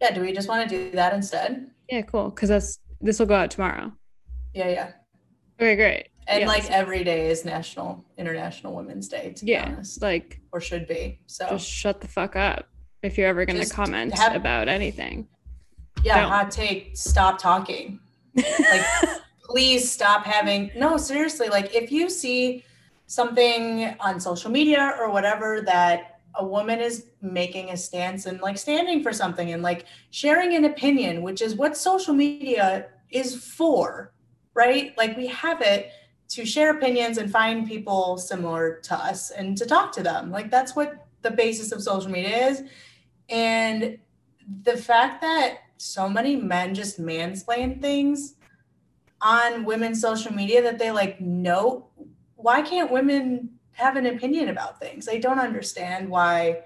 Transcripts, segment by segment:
Yeah, do we just want to do that instead? Yeah, cool. Because that's this will go out tomorrow. Yeah, yeah. Okay, great. And Yes. like every day is National International Women's Day, to be honest. like Or should be. So just shut the fuck up if you're ever gonna comment have- about anything. yeah, don't. hot take, stop talking. Like please stop having no, seriously, like if you see something on social media or whatever that a woman is making a stance and like standing for something and like sharing an opinion, which is what social media is for, right? Like we have it to share opinions and find people similar to us and to talk to them. Like that's what the basis of social media is. And the fact that so many men just mansplain things on women's social media that they like know why can't women have an opinion about things? I don't understand why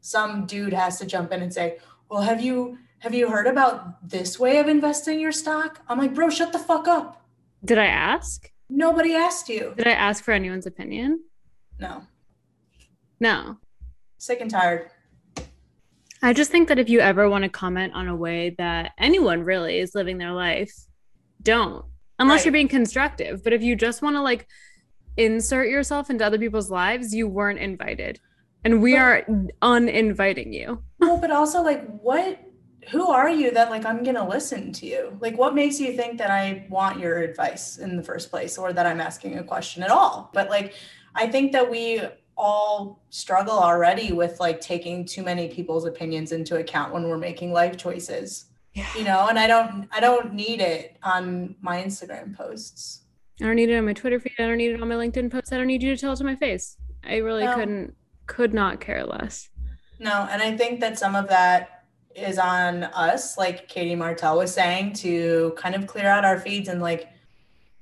some dude has to jump in and say, "Well, have you have you heard about this way of investing your stock?" I'm like, "Bro, shut the fuck up. Did I ask? Nobody asked you." Did I ask for anyone's opinion? No. No. Sick and tired. I just think that if you ever want to comment on a way that anyone really is living their life, don't. Unless Right. you're being constructive. But if you just want to like insert yourself into other people's lives, you weren't invited. And we But- are uninviting you. No, but also like what who are you that like I'm gonna listen to you? Like what makes you think that I want your advice in the first place or that I'm asking a question at all? But like I think that we all struggle already with like taking too many people's opinions into account when we're making life choices. Yeah. You know, and I don't I don't need it on my Instagram posts. I don't need it on my Twitter feed. I don't need it on my LinkedIn post. I don't need you to tell it to my face. I really No. couldn't, could not care less. No, and I think that some of that is on us, like Katie Martell was saying, to kind of clear out our feeds and like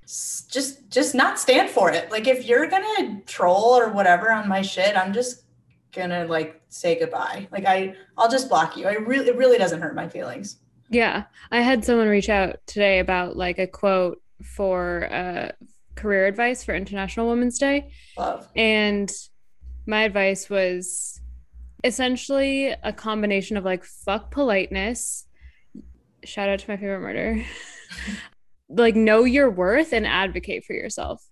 just just not stand for it. Like if you're gonna troll or whatever on my shit, I'm just gonna like say goodbye. Like I I'll just block you. I really it really doesn't hurt my feelings. Yeah. I had someone reach out today about like a quote for uh, career advice for International Women's Day. Love. And my advice was essentially a combination of like fuck politeness. Shout out to my favorite murder. like know your worth and advocate for yourself.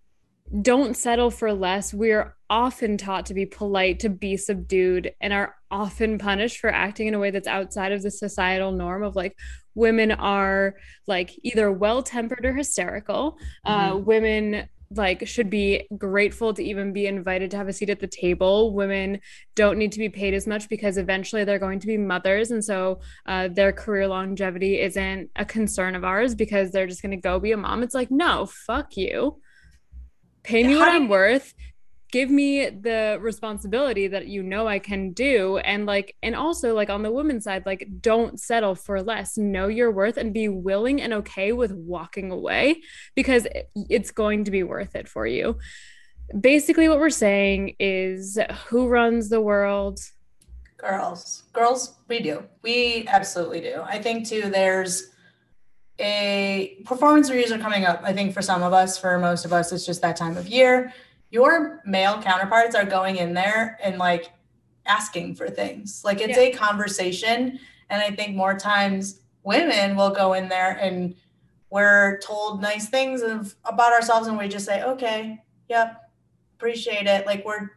Don't settle for less. We're often taught to be polite, to be subdued, and are often punished for acting in a way that's outside of the societal norm of like women are like either well tempered or hysterical. Uh, women like should be grateful to even be invited to have a seat at the table. Women don't need to be paid as much because eventually they're going to be mothers, and so uh, their career longevity isn't a concern of ours because they're just going to go be a mom. It's like no, fuck you. Pay me what I'm worth. Give me the responsibility that you know I can do, and like, and also like on the women's side, like don't settle for less. Know your worth and be willing and okay with walking away because it's going to be worth it for you. Basically, what we're saying is who runs the world? Girls. Girls, we do. We absolutely do. I think too there's a performance reviews are coming up. I think for some of us, for most of us, it's just that time of year. Your male counterparts are going in there and like asking for things. Like it's a conversation. And I think more times women will go in there and we're told nice things of about ourselves and we just say, okay, yep, appreciate it. Like we're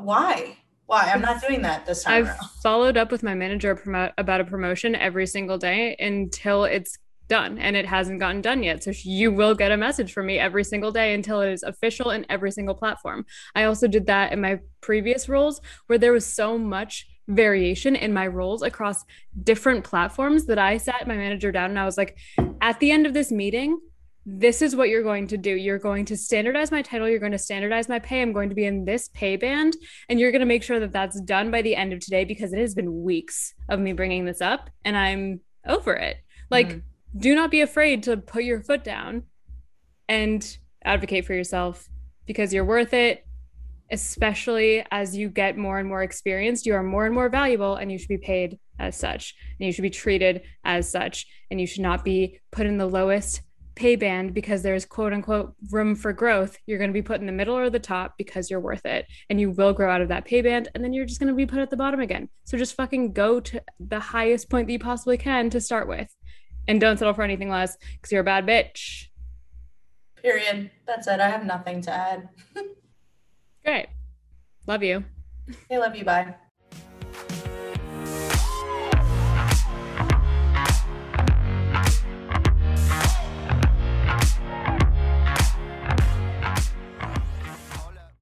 why? Why? I'm not doing that this time I've around. followed up with my manager about a promotion every single day until it's done and it hasn't gotten done yet so you will get a message from me every single day until it is official in every single platform i also did that in my previous roles where there was so much variation in my roles across different platforms that i sat my manager down and i was like at the end of this meeting this is what you're going to do. You're going to standardize my title. You're going to standardize my pay. I'm going to be in this pay band. And you're going to make sure that that's done by the end of today because it has been weeks of me bringing this up and I'm over it. Like, Mhm do not be afraid to put your foot down and advocate for yourself because you're worth it especially as you get more and more experienced you are more and more valuable and you should be paid as such and you should be treated as such and you should not be put in the lowest pay band because there's quote unquote room for growth. You're going to be put in the middle or the top because you're worth it and you will grow out of that pay band and then you're just going to be put at the bottom again. So just fucking go to the highest point that you possibly can to start with and don't settle for anything less because you're a bad bitch. Period. That's it. I have nothing to add. Great. Love you. I love you. Bye.